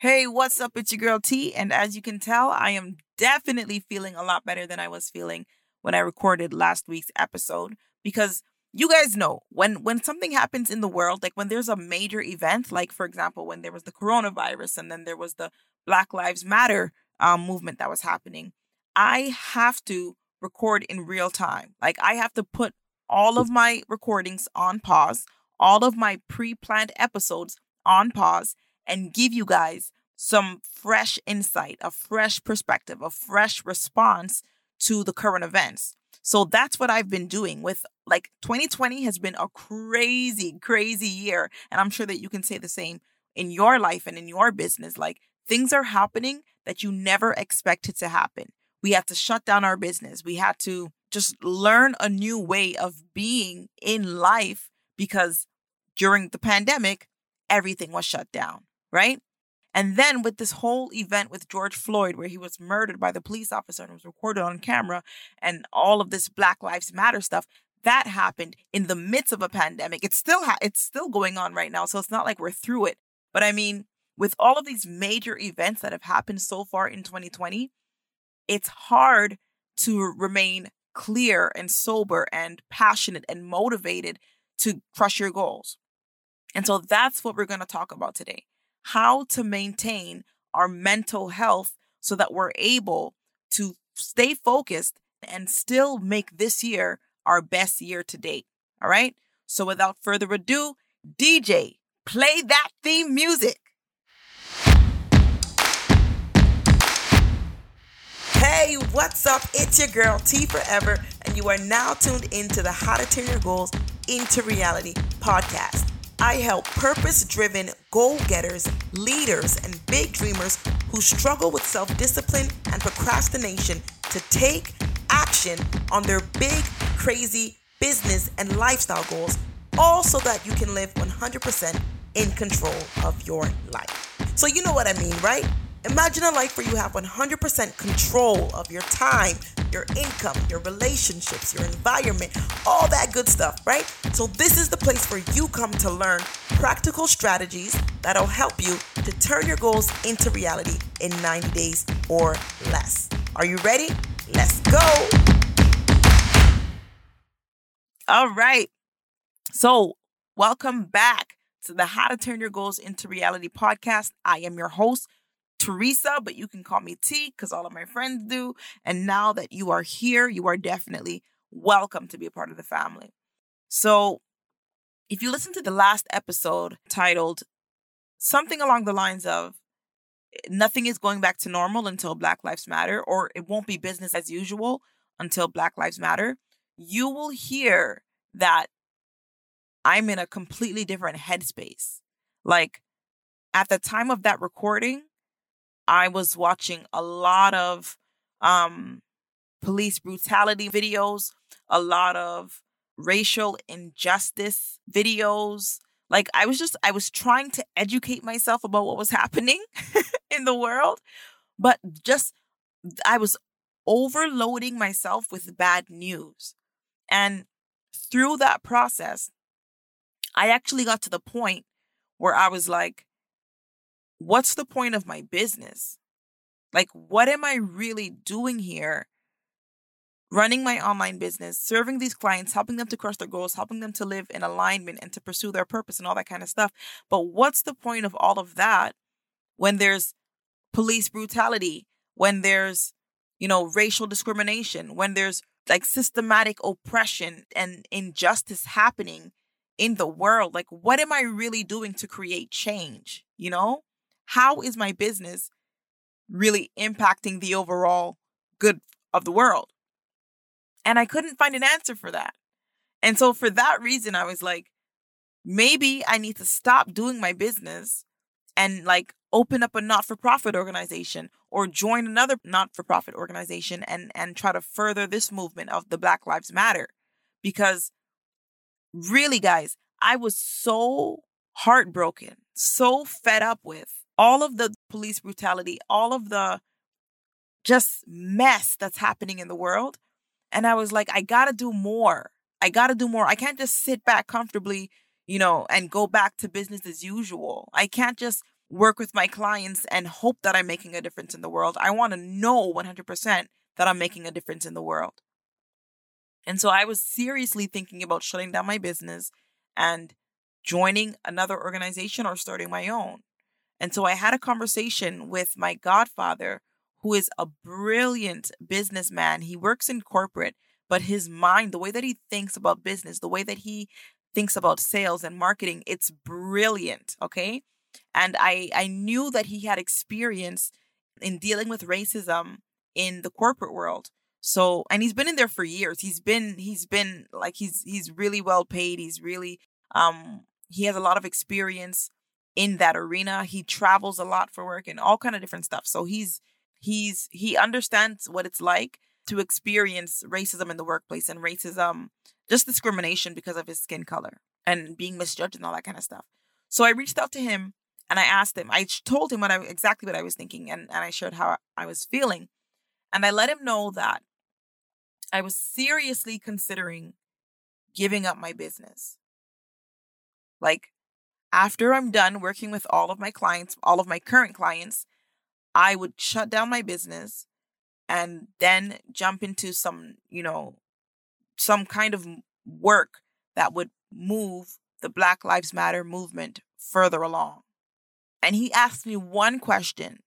Hey, what's up? It's your girl T. And as you can tell, I am definitely feeling a lot better than I was feeling when I recorded last week's episode because you guys know when when something happens in the world like when there's a major event like for example when there was the coronavirus and then there was the black lives matter um, movement that was happening i have to record in real time like i have to put all of my recordings on pause all of my pre-planned episodes on pause and give you guys some fresh insight a fresh perspective a fresh response to the current events so that's what I've been doing with like 2020 has been a crazy, crazy year. And I'm sure that you can say the same in your life and in your business. Like things are happening that you never expected to happen. We had to shut down our business. We had to just learn a new way of being in life because during the pandemic, everything was shut down, right? And then with this whole event with George Floyd, where he was murdered by the police officer and was recorded on camera, and all of this Black Lives Matter stuff, that happened in the midst of a pandemic. It's still ha- it's still going on right now, so it's not like we're through it. But I mean, with all of these major events that have happened so far in 2020, it's hard to remain clear and sober and passionate and motivated to crush your goals. And so that's what we're going to talk about today how to maintain our mental health so that we're able to stay focused and still make this year our best year to date. All right. So without further ado, DJ, play that theme music. Hey, what's up? It's your girl T Forever, and you are now tuned into the How to Turn Your Goals into Reality podcast. I help purpose driven goal getters, leaders, and big dreamers who struggle with self discipline and procrastination to take action on their big, crazy business and lifestyle goals, all so that you can live 100% in control of your life. So, you know what I mean, right? Imagine a life where you have 100% control of your time, your income, your relationships, your environment, all that good stuff, right? So, this is the place where you come to learn practical strategies that'll help you to turn your goals into reality in 90 days or less. Are you ready? Let's go. All right. So, welcome back to the How to Turn Your Goals into Reality podcast. I am your host. Teresa, but you can call me T because all of my friends do. And now that you are here, you are definitely welcome to be a part of the family. So, if you listen to the last episode titled something along the lines of eh, nothing is going back to normal until Black Lives Matter, or it won't be business as usual until Black Lives Matter, you will hear that I'm in a completely different headspace. Like at the time of that recording, I was watching a lot of um, police brutality videos, a lot of racial injustice videos. Like I was just I was trying to educate myself about what was happening in the world, but just I was overloading myself with bad news. And through that process, I actually got to the point where I was like, what's the point of my business? Like, what am I really doing here? Running my online business, serving these clients, helping them to crush their goals, helping them to live in alignment and to pursue their purpose and all that kind of stuff. But what's the point of all of that when there's police brutality, when there's, you know, racial discrimination, when there's like systematic oppression and injustice happening in the world? Like, what am I really doing to create change? You know? How is my business really impacting the overall good of the world? And I couldn't find an answer for that. And so for that reason, I was like, maybe I need to stop doing my business and like open up a not-for-profit organization or join another not-for-profit organization and and try to further this movement of the Black Lives Matter because really guys, I was so heartbroken, so fed up with all of the police brutality, all of the just mess that's happening in the world. And I was like, I gotta do more. I gotta do more. I can't just sit back comfortably, you know, and go back to business as usual. I can't just work with my clients and hope that I'm making a difference in the world. I want to know 100% that I'm making a difference in the world. And so I was seriously thinking about shutting down my business and joining another organization or starting my own. And so I had a conversation with my godfather, who is a brilliant businessman. He works in corporate, but his mind, the way that he thinks about business, the way that he thinks about sales and marketing, it's brilliant. Okay. And I, I knew that he had experience in dealing with racism in the corporate world. So, and he's been in there for years. He's been, he's been like, he's, he's really well paid. He's really, um, he has a lot of experience in that arena. He travels a lot for work and all kind of different stuff. So he's, he's, he understands what it's like to experience racism in the workplace and racism, just discrimination because of his skin color and being misjudged and all that kind of stuff. So I reached out to him and I asked him, I told him what I exactly what I was thinking and, and I showed how I was feeling. And I let him know that I was seriously considering giving up my business. Like, after I'm done working with all of my clients, all of my current clients, I would shut down my business and then jump into some, you know, some kind of work that would move the Black Lives Matter movement further along. And he asked me one question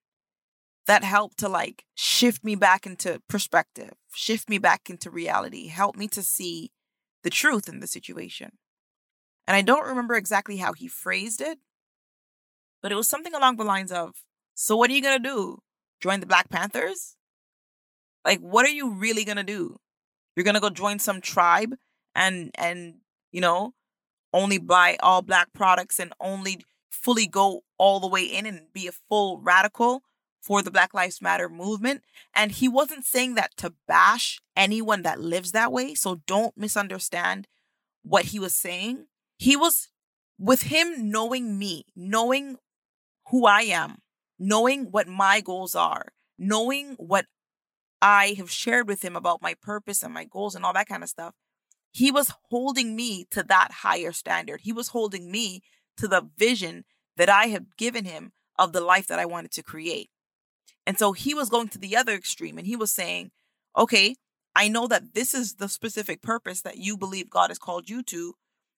that helped to like shift me back into perspective, shift me back into reality, help me to see the truth in the situation. And I don't remember exactly how he phrased it, but it was something along the lines of So, what are you going to do? Join the Black Panthers? Like, what are you really going to do? You're going to go join some tribe and, and, you know, only buy all black products and only fully go all the way in and be a full radical for the Black Lives Matter movement. And he wasn't saying that to bash anyone that lives that way. So don't misunderstand what he was saying. He was with him knowing me, knowing who I am, knowing what my goals are, knowing what I have shared with him about my purpose and my goals and all that kind of stuff. He was holding me to that higher standard. He was holding me to the vision that I had given him of the life that I wanted to create. And so he was going to the other extreme and he was saying, okay, I know that this is the specific purpose that you believe God has called you to.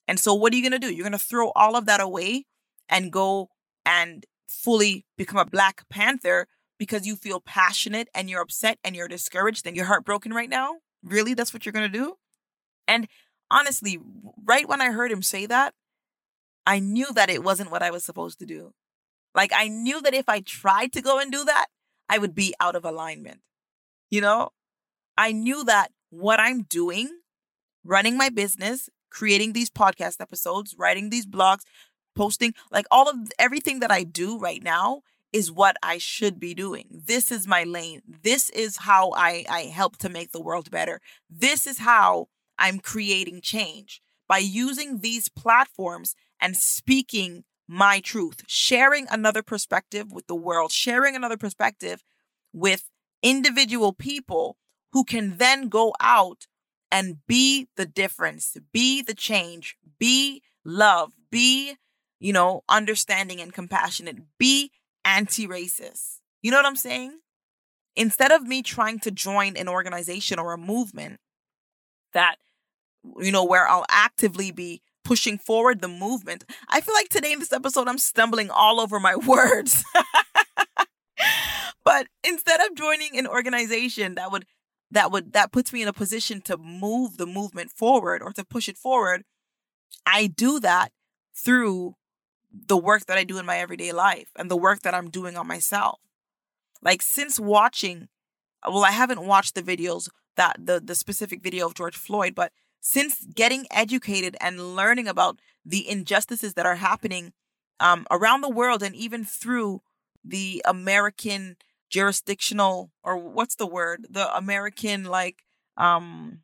And so what are you going to do? You're going to throw all of that away and go and fully become a Black Panther because you feel passionate and you're upset and you're discouraged and you're heartbroken right now? Really? That's what you're going to do? And honestly, right when I heard him say that, I knew that it wasn't what I was supposed to do. Like I knew that if I tried to go and do that, I would be out of alignment. You know, I knew that what I'm doing, running my business, creating these podcast episodes, writing these blogs, posting, like all of everything that I do right now is what I should be doing. This is my lane. This is how I, I help to make the world better. This is how I'm creating change by using these platforms and speaking my truth, sharing another perspective with the world, sharing another perspective with individual people who can then go out and be the difference, be the change, be love, be, you know, understanding and compassionate, be anti racist. You know what I'm saying? Instead of me trying to join an organization or a movement that, you know, where I'll actively be pushing forward the movement. I feel like today in this episode, I'm stumbling all over my words. but instead of joining an organization that would that would that puts me in a position to move the movement forward or to push it forward, I do that through the work that I do in my everyday life and the work that I'm doing on myself. Like since watching, well, I haven't watched the videos that the the specific video of George Floyd, but since getting educated and learning about the injustices that are happening um, around the world and even through the American jurisdictional or what's the word the American like um,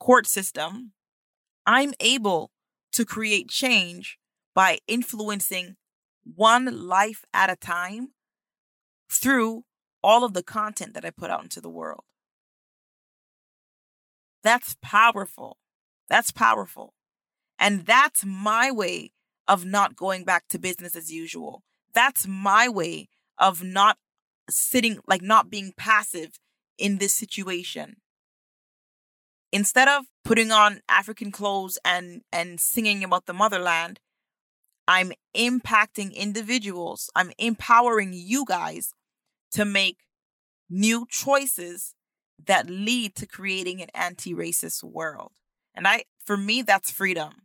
court system, I'm able to create change by influencing one life at a time through all of the content that I put out into the world. That's powerful. That's powerful. And that's my way of not going back to business as usual. that's my way of not sitting, like not being passive in this situation. Instead of putting on African clothes and and singing about the motherland, I'm impacting individuals. I'm empowering you guys to make new choices that lead to creating an anti-racist world. And I for me that's freedom.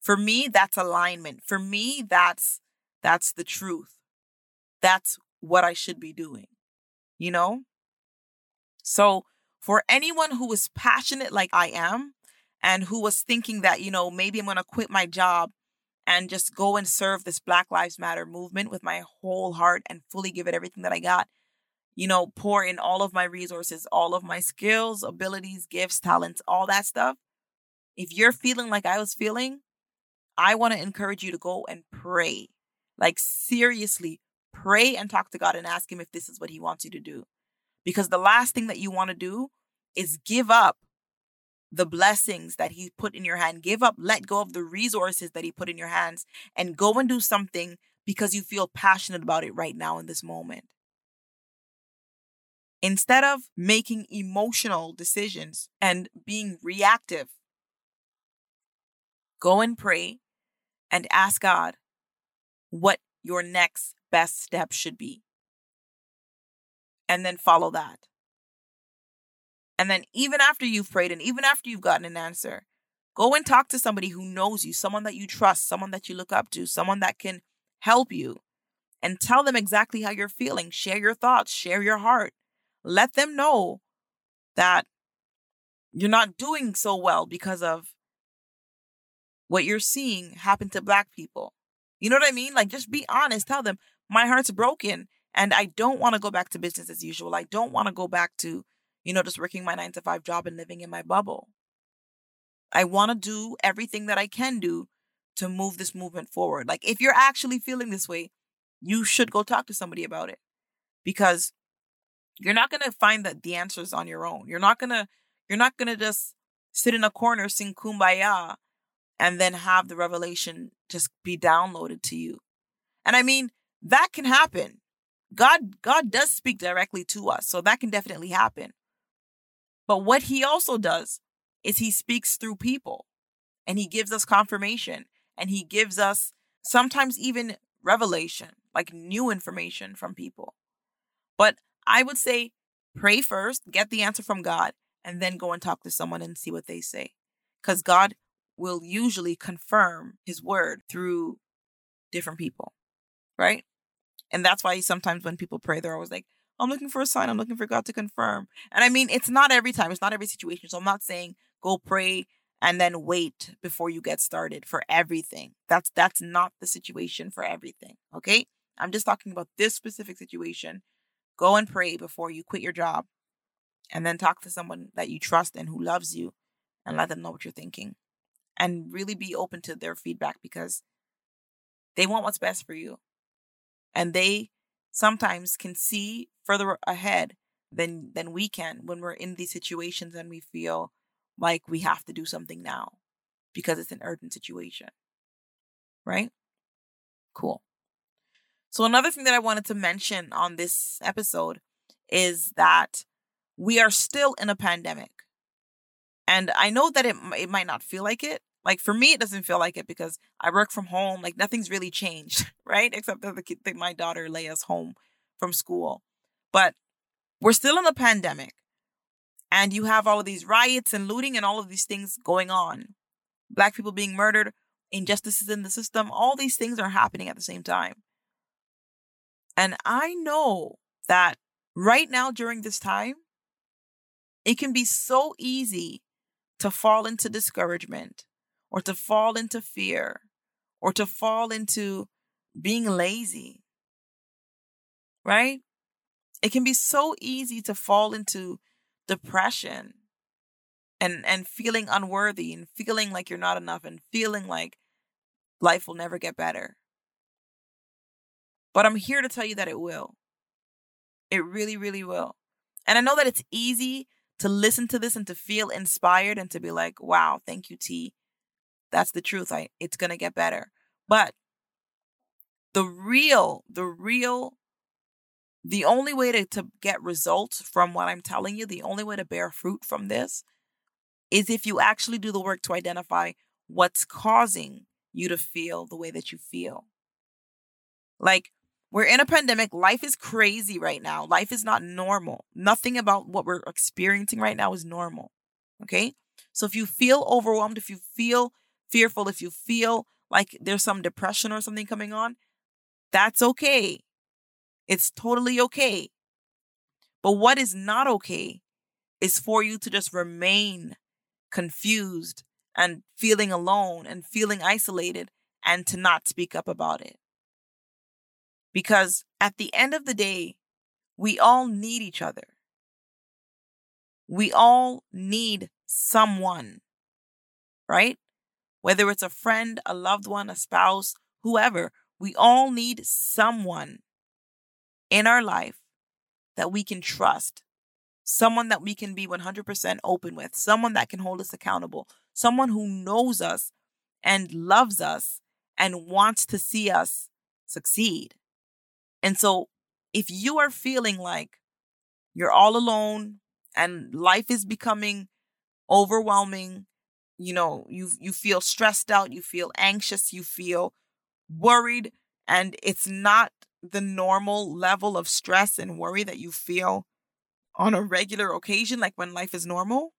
For me that's alignment. For me that's that's the truth. That's what I should be doing. You know? So for anyone who is passionate like I am and who was thinking that, you know, maybe I'm going to quit my job and just go and serve this Black Lives Matter movement with my whole heart and fully give it everything that I got, you know, pour in all of my resources, all of my skills, abilities, gifts, talents, all that stuff. If you're feeling like I was feeling, I want to encourage you to go and pray. Like, seriously, pray and talk to God and ask Him if this is what He wants you to do. Because the last thing that you want to do is give up the blessings that he put in your hand. Give up, let go of the resources that he put in your hands and go and do something because you feel passionate about it right now in this moment. Instead of making emotional decisions and being reactive, go and pray and ask God what your next best step should be and then follow that. And then, even after you've prayed and even after you've gotten an answer, go and talk to somebody who knows you, someone that you trust, someone that you look up to, someone that can help you, and tell them exactly how you're feeling. Share your thoughts, share your heart. Let them know that you're not doing so well because of what you're seeing happen to Black people. You know what I mean? Like, just be honest. Tell them, my heart's broken and I don't want to go back to business as usual. I don't want to go back to, you know, just working my nine to five job and living in my bubble. I want to do everything that I can do to move this movement forward. Like, if you're actually feeling this way, you should go talk to somebody about it because you're not going to find that the answers on your own. You're not going to, you're not going to just sit in a corner, sing kumbaya, and then have the revelation just be downloaded to you. And I mean, that can happen. God God does speak directly to us, so that can definitely happen. But what he also does is he speaks through people and he gives us confirmation and he gives us sometimes even revelation, like new information from people. But I would say pray first, get the answer from God, and then go and talk to someone and see what they say. Because God will usually confirm his word through different people, right? And that's why sometimes when people pray, they're always like, I'm looking for a sign. I'm looking for God to confirm. And I mean, it's not every time, it's not every situation. So I'm not saying go pray and then wait before you get started for everything. That's that's not the situation for everything. Okay? I'm just talking about this specific situation. Go and pray before you quit your job and then talk to someone that you trust and who loves you and let them know what you're thinking. And really be open to their feedback because they want what's best for you and they sometimes can see further ahead than than we can when we're in these situations and we feel like we have to do something now because it's an urgent situation. Right? Cool. So another thing that I wanted to mention on this episode is that we are still in a pandemic. And I know that it it might not feel like it, like for me, it doesn't feel like it because I work from home. Like nothing's really changed, right? Except that, the, my daughter Leia's home from school. But we're still in a pandemic, and you have all of these riots and looting and all of these things going on. Black people being murdered, injustices in the system. All these things are happening at the same time. And I know that right now during this time, it can be so easy to fall into discouragement or to fall into fear or to fall into being lazy. Right? It can be so easy to fall into depression and and feeling unworthy and feeling like you're not enough and feeling like life will never get better. But I'm here to tell you that it will. It really really will. And I know that it's easy to listen to this and to feel inspired and to be like, "Wow, thank you T that's the truth. I it's going to get better. But the real, the real, the only way to, to get results from what I'm telling you, the only way to bear fruit from this is if you actually do the work to identify what's causing you to feel the way that you feel. Like, we're in a pandemic. Life is crazy right now. Life is not normal. Nothing about what we're experiencing right now is normal. Okay. So if you feel overwhelmed, if you feel fearful, if you feel like there's some depression or something coming on, that's okay. It's totally okay. But what is not okay is for you to just remain confused and feeling alone and feeling isolated and to not speak up about it. Because at the end of the day, we all need each other. We all need someone, right? Whether it's a friend, a loved one, a spouse, whoever, we all need someone in our life that we can trust, someone that we can be 100% open with, someone that can hold us accountable, someone who knows us and loves us and wants to see us succeed. And so, if you are feeling like you're all alone and life is becoming overwhelming, you know, you you feel stressed out, you feel anxious, you feel worried and it's not the normal level of stress and worry that you feel on a regular occasion like when life is normal,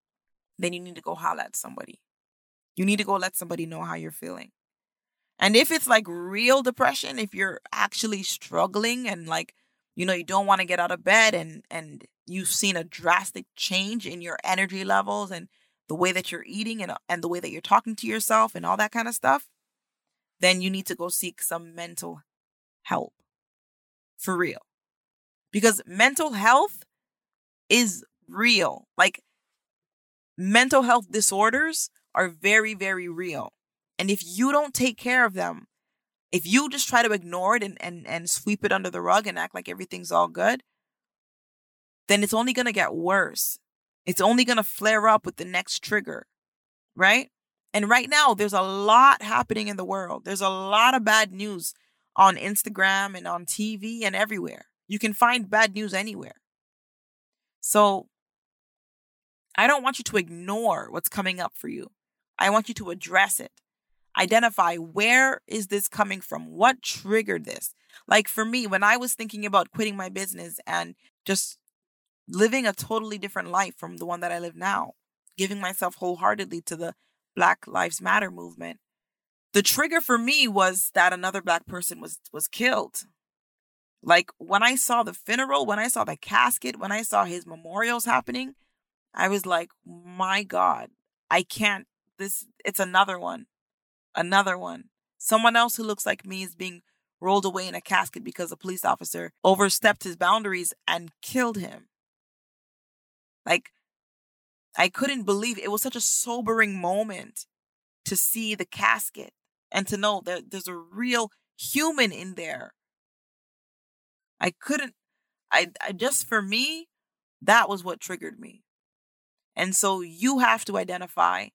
then you need to go holler at somebody. You need to go let somebody know how you're feeling. And if it's like real depression, if you're actually struggling and like, you know, you don't want to get out of bed and and you've seen a drastic change in your energy levels and the way that you're eating and uh, and the way that you're talking to yourself and all that kind of stuff, then you need to go seek some mental help. For real. Because mental health is real. Like mental health disorders are very very real. And if you don't take care of them, if you just try to ignore it and, and, and sweep it under the rug and act like everything's all good, then it's only going to get worse. It's only going to flare up with the next trigger, right? And right now, there's a lot happening in the world. There's a lot of bad news on Instagram and on TV and everywhere. You can find bad news anywhere. So I don't want you to ignore what's coming up for you. I want you to address it identify where is this coming from? What triggered this? Like for me, when I was thinking about quitting my business and just living a totally different life from the one that I live now, giving myself wholeheartedly to the Black Lives Matter movement, the trigger for me was that another black person was was killed. Like when I saw the funeral, when I saw the casket, when I saw his memorials happening, I was like, "My god, I can't this it's another one another one. Someone else who looks like me is being rolled away in a casket because a police officer overstepped his boundaries and killed him. Like, I couldn't believe it. was such a sobering moment to see the casket and to know that there's a real human in there. I couldn't, I, I just for me, that was what triggered me. And so you have to identify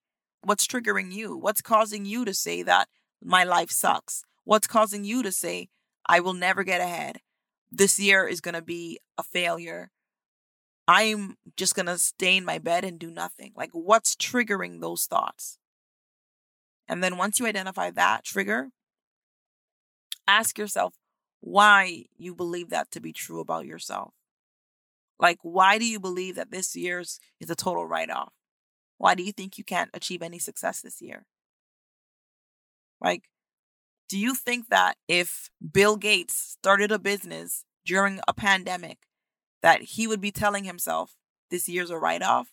What's triggering you? What's causing you to say that my life sucks? What's causing you to say, I will never get ahead? This year is going to be a failure. I'm just going to stay in my bed and do nothing. Like, what's triggering those thoughts? And then once you identify that trigger, ask yourself why you believe that to be true about yourself. Like, why do you believe that this year's is a total write off? Why do you think you can't achieve any success this year? Like, do you think that if Bill Gates started a business during a pandemic, that he would be telling himself, this year's a write off?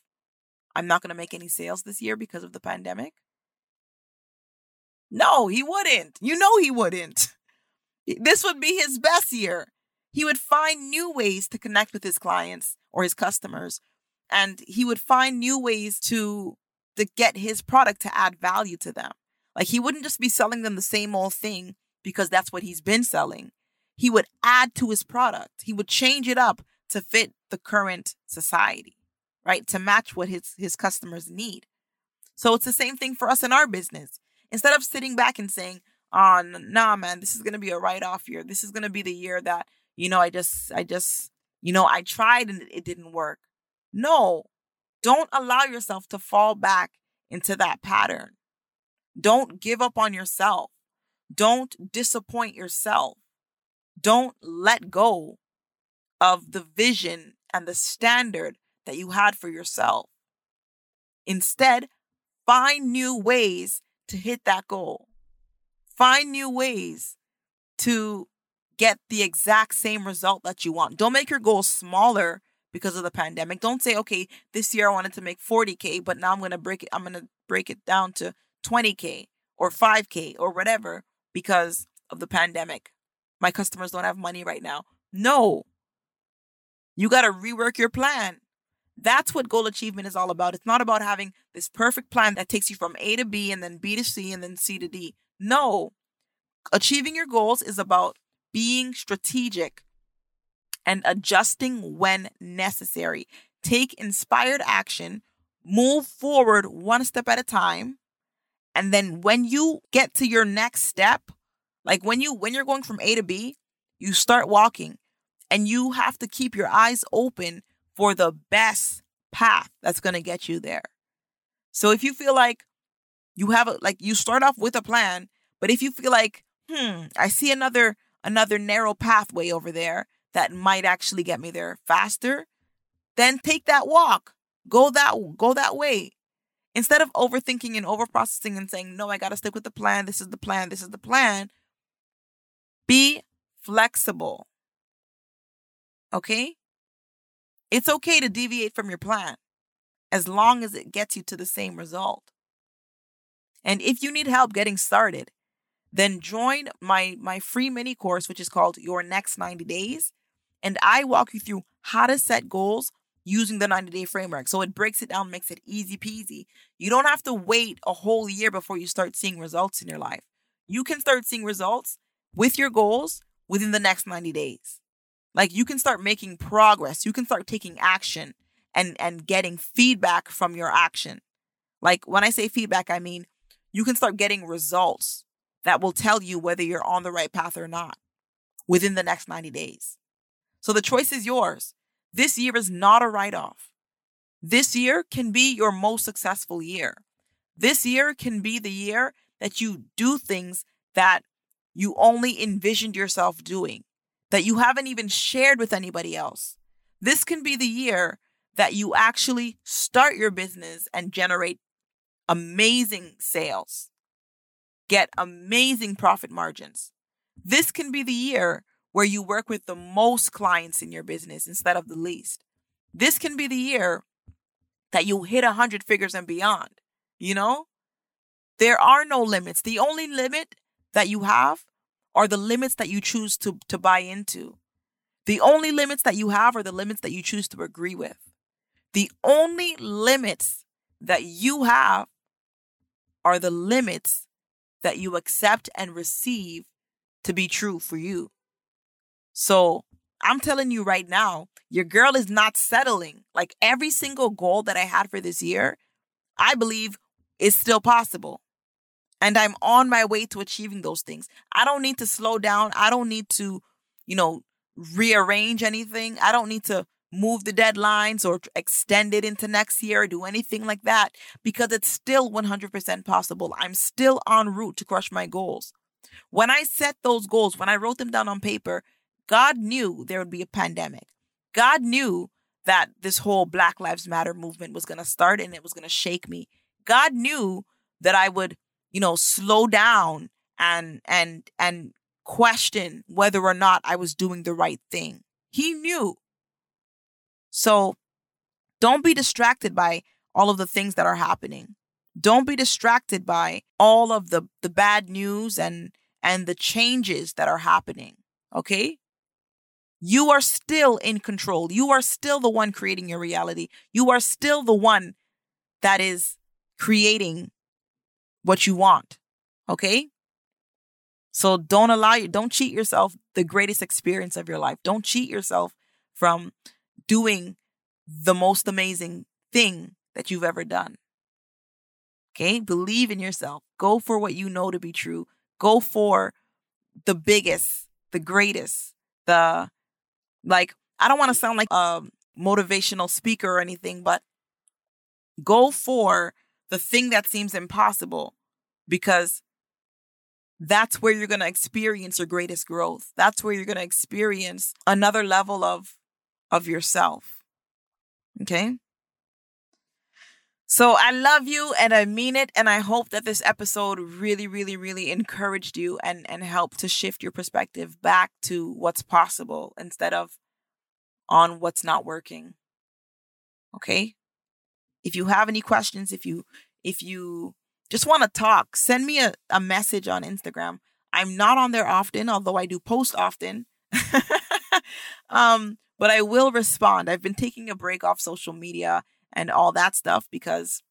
I'm not going to make any sales this year because of the pandemic? No, he wouldn't. You know he wouldn't. This would be his best year. He would find new ways to connect with his clients or his customers and he would find new ways to to get his product to add value to them. Like he wouldn't just be selling them the same old thing because that's what he's been selling. He would add to his product. He would change it up to fit the current society, right? To match what his his customers need. So it's the same thing for us in our business. Instead of sitting back and saying, oh, on, nah, man, this is to be a write off year. This is to be the year that, you know, I just, I just, you know, I tried and it didn't work. No, don't allow yourself to fall back into that pattern. Don't give up on yourself. Don't disappoint yourself. Don't let go of the vision and the standard that you had for yourself. Instead, find new ways to hit that goal. Find new ways to get the exact same result that you want. Don't make your goals smaller because of the pandemic. Don't say, okay, this year I wanted to make 40K, but now I'm to break it, I'm to break it down to 20K or 5K or whatever because of the pandemic. My customers don't have money right now. No. You got to rework your plan. That's what goal achievement is all about. It's not about having this perfect plan that takes you from A to B and then B to C and then C to D. No. Achieving your goals is about being strategic and adjusting when necessary. Take inspired action, move forward one step at a time, and then when you get to your next step, like when you when you're going from A to B, you start walking and you have to keep your eyes open for the best path that's going to get you there. So if you feel like you have a like you start off with a plan, but if you feel like, hmm, I see another another narrow pathway over there that might actually get me there faster, then take that walk. Go that go that way. Instead of overthinking and overprocessing and saying, "No, I got to stick with the plan. This is the plan. This is the plan." Be flexible. Okay? It's okay to deviate from your plan as long as it gets you to the same result. And if you need help getting started, then join my my free mini course which is called Your Next 90 Days and I walk you through how to set goals using the 90 day framework. So it breaks it down, makes it easy peasy. You don't have to wait a whole year before you start seeing results in your life. You can start seeing results with your goals within the next 90 days. Like you can start making progress. You can start taking action and and getting feedback from your action. Like when I say feedback, I mean you can start getting results that will tell you whether you're on the right path or not within the next 90 days. So the choice is yours. This year is not a write off. This year can be your most successful year. This year can be the year that you do things that you only envisioned yourself doing, that you haven't even shared with anybody else. This can be the year that you actually start your business and generate amazing sales, get amazing profit margins. This can be the year where you work with the most clients in your business instead of the least. This can be the year that you hit a hundred figures and beyond. You know, there are no limits. The only limit that you have are the limits that you choose to, to buy into. The only limits that you have are the limits that you choose to agree with. The only limits that you have are the limits that you accept and receive to be true for you. So I'm telling you right now, your girl is not settling. Like every single goal that I had for this year, I believe is still possible. And I'm on my way to achieving those things. I don't need to slow down. I don't need to, you know, rearrange anything. I don't need to move the deadlines or extend it into next year or do anything like that because it's still 100% possible. I'm still en route to crush my goals. When I set those goals, when I wrote them down on paper, God knew there would be a pandemic. God knew that this whole Black Lives Matter movement was going to start and it was going to shake me. God knew that I would, you know, slow down and and and question whether or not I was doing the right thing. He knew. So don't be distracted by all of the things that are happening. Don't be distracted by all of the the bad news and and the changes that are happening. Okay? You are still in control. You are still the one creating your reality. You are still the one that is creating what you want. Okay? So don't allow you, don't cheat yourself the greatest experience of your life. Don't cheat yourself from doing the most amazing thing that you've ever done. Okay? Believe in yourself. Go for what you know to be true. Go for the biggest, the greatest, the like I don't want to sound like a motivational speaker or anything, but go for the thing that seems impossible because that's where you're going to experience your greatest growth. That's where you're going to experience another level of of yourself. Okay? So I love you and I mean it and I hope that this episode really really really encouraged you and and helped to shift your perspective back to what's possible instead of on what's not working. Okay? If you have any questions, if you if you just want to talk, send me a, a message on Instagram. I'm not on there often, although I do post often. um, but I will respond. I've been taking a break off social media and all that stuff because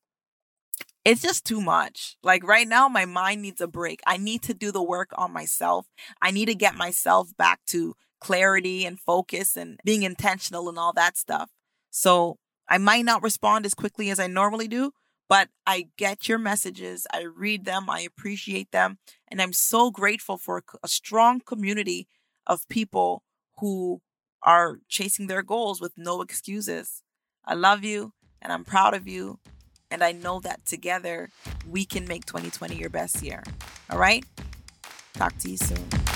it's just too much. Like right now, my mind needs a break. I need to do the work on myself. I need to get myself back to clarity and focus and being intentional and all that stuff. So I might not respond as quickly as I normally do, but I get your messages. I read them. I appreciate them. And I'm so grateful for a strong community of people who are chasing their goals with no excuses. I love you and I'm proud of you. And I know that together we can make 2020 your best year. All right? Talk to you soon.